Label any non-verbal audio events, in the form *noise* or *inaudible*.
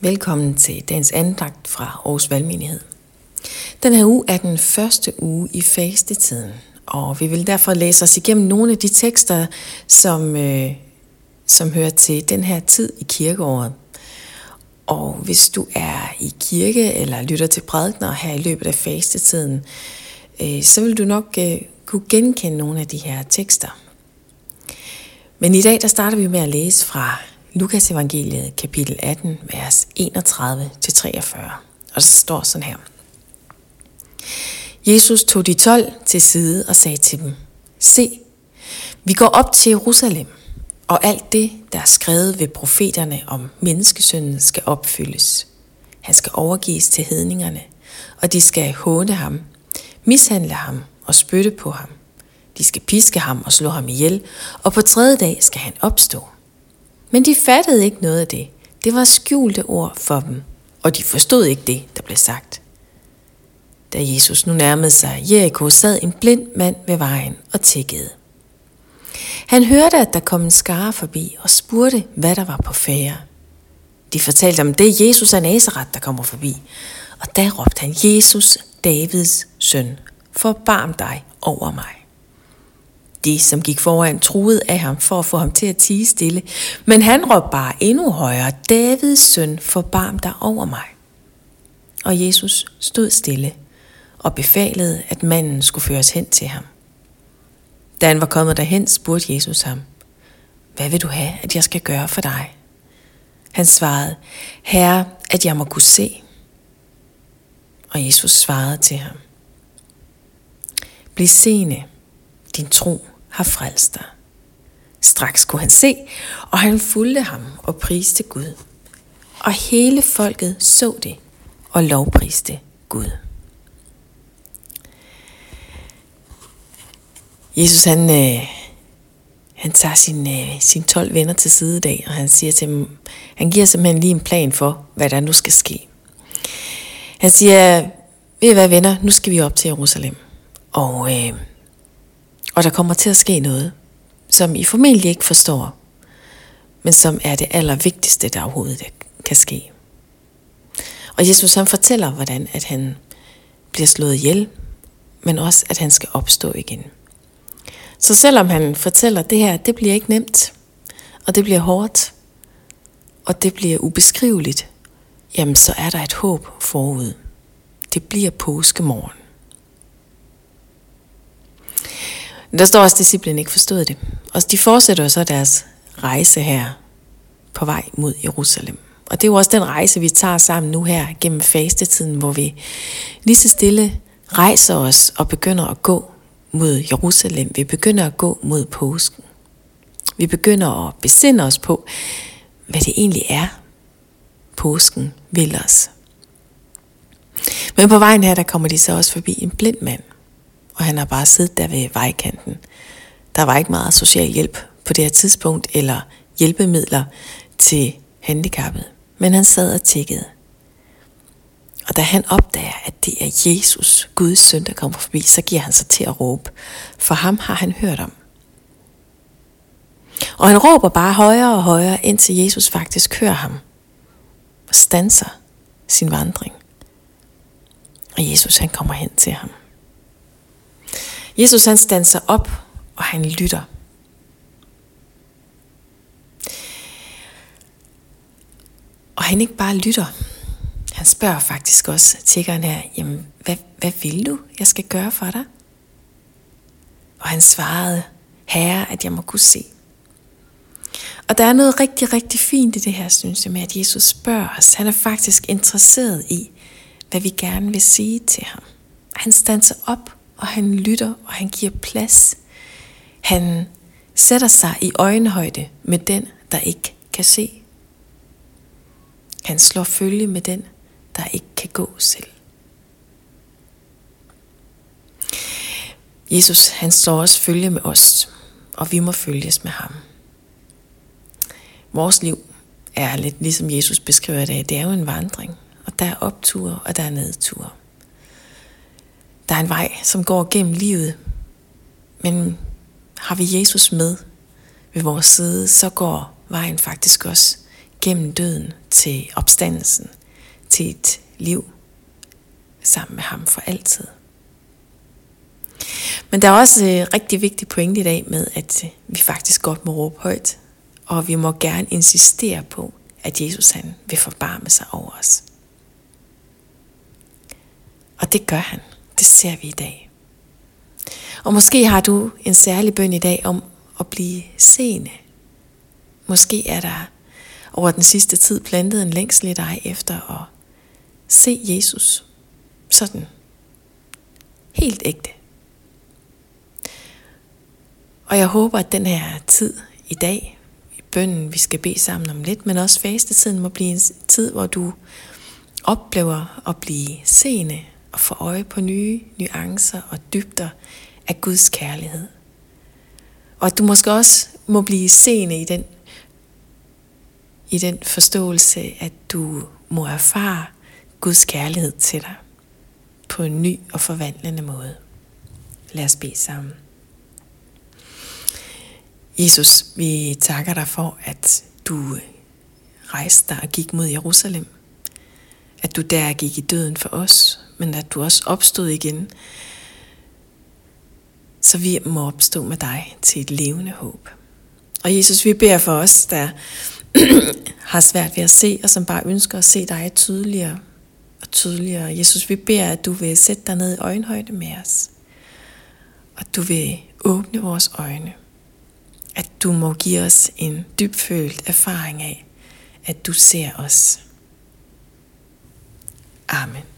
Velkommen til dagens andagt fra Aarhus Valgmenighed. Den her uge er den første uge i fastetiden, og vi vil derfor læse os igennem nogle af de tekster, som, øh, som hører til den her tid i kirkeåret. Og hvis du er i kirke eller lytter til prædikner her i løbet af fastetiden, øh, så vil du nok øh, kunne genkende nogle af de her tekster. Men i dag der starter vi med at læse fra Lukas evangeliet kapitel 18, vers 31-43. Og der står sådan her. Jesus tog de tolv til side og sagde til dem, Se, vi går op til Jerusalem, og alt det, der er skrevet ved profeterne om menneskesønnen, skal opfyldes. Han skal overgives til hedningerne, og de skal håne ham, mishandle ham og spytte på ham. De skal piske ham og slå ham ihjel, og på tredje dag skal han opstå. Men de fattede ikke noget af det. Det var skjulte ord for dem, og de forstod ikke det, der blev sagt. Da Jesus nu nærmede sig Jericho, sad en blind mand ved vejen og tækkede. Han hørte, at der kom en skare forbi og spurgte, hvad der var på færre. De fortalte om det Jesus af Nazareth, der kommer forbi. Og da råbte han, Jesus, Davids søn, forbarm dig over mig. De, som gik foran, truede af ham for at få ham til at tige stille, men han råbte bare endnu højere, Davids søn, forbarm dig over mig. Og Jesus stod stille og befalede, at manden skulle føres hen til ham. Da han var kommet derhen, spurgte Jesus ham, Hvad vil du have, at jeg skal gøre for dig? Han svarede, Herre, at jeg må kunne se. Og Jesus svarede til ham, Bliv seende, din tro har frelst dig. Straks kunne han se, og han fulgte ham og priste Gud. Og hele folket så det og lovpriste Gud. Jesus han, øh, han tager sine, øh, sine 12 venner til side i dag, og han siger til dem, han giver simpelthen lige en plan for, hvad der nu skal ske. Han siger, ved I hvad venner, nu skal vi op til Jerusalem. Og øh, og der kommer til at ske noget, som I formentlig ikke forstår, men som er det allervigtigste, der overhovedet kan ske. Og Jesus han fortæller, hvordan at han bliver slået ihjel, men også at han skal opstå igen. Så selvom han fortæller det her, det bliver ikke nemt, og det bliver hårdt, og det bliver ubeskriveligt, jamen så er der et håb forud. Det bliver påskemorgen. Men der står også, at disciplen ikke forstod det. Og de fortsætter så deres rejse her på vej mod Jerusalem. Og det er jo også den rejse, vi tager sammen nu her gennem fastetiden, hvor vi lige så stille rejser os og begynder at gå mod Jerusalem. Vi begynder at gå mod påsken. Vi begynder at besinde os på, hvad det egentlig er, påsken vil os. Men på vejen her, der kommer de så også forbi en blind mand – og han har bare siddet der ved vejkanten. Der var ikke meget social hjælp på det her tidspunkt, eller hjælpemidler til handicappet, men han sad og tikkede. Og da han opdager, at det er Jesus, Guds søn, der kommer forbi, så giver han sig til at råbe, for ham har han hørt om. Og han råber bare højere og højere, indtil Jesus faktisk hører ham og stanser sin vandring. Og Jesus han kommer hen til ham. Jesus han standser op, og han lytter. Og han ikke bare lytter, han spørger faktisk også tiggeren her, jamen, hvad, hvad vil du, jeg skal gøre for dig? Og han svarede, herre, at jeg må kunne se. Og der er noget rigtig, rigtig fint i det her, synes jeg, med at Jesus spørger os. Han er faktisk interesseret i, hvad vi gerne vil sige til ham. Han standser op og han lytter, og han giver plads. Han sætter sig i øjenhøjde med den, der ikke kan se. Han slår følge med den, der ikke kan gå selv. Jesus, han slår også følge med os, og vi må følges med ham. Vores liv er lidt ligesom Jesus beskriver det, det er jo en vandring, og der er opture, og der er nedture. Der er en vej, som går gennem livet, men har vi Jesus med ved vores side, så går vejen faktisk også gennem døden til opstandelsen, til et liv sammen med ham for altid. Men der er også et rigtig vigtigt pointe i dag med, at øh, vi faktisk godt må råbe højt, og vi må gerne insistere på, at Jesus han vil forbarme sig over os. Og det gør han. Det ser vi i dag. Og måske har du en særlig bøn i dag om at blive seende. Måske er der over den sidste tid plantet en længsel i dig efter at se Jesus sådan helt ægte. Og jeg håber, at den her tid i dag, i bønnen, vi skal bede sammen om lidt, men også fastetiden må blive en tid, hvor du oplever at blive seende og få øje på nye nuancer og dybder af Guds kærlighed. Og at du måske også må blive seende i den, i den forståelse, at du må erfare Guds kærlighed til dig på en ny og forvandlende måde. Lad os bede sammen. Jesus, vi takker dig for, at du rejste dig og gik mod Jerusalem. At du der gik i døden for os, men at du også opstod igen, så vi må opstå med dig til et levende håb. Og Jesus, vi beder for os, der *clears throat* har svært ved at se, og som bare ønsker at se dig tydeligere og tydeligere. Jesus, vi beder, at du vil sætte dig ned i øjenhøjde med os. Og du vil åbne vores øjne. At du må give os en dybfølt erfaring af, at du ser os. Amen.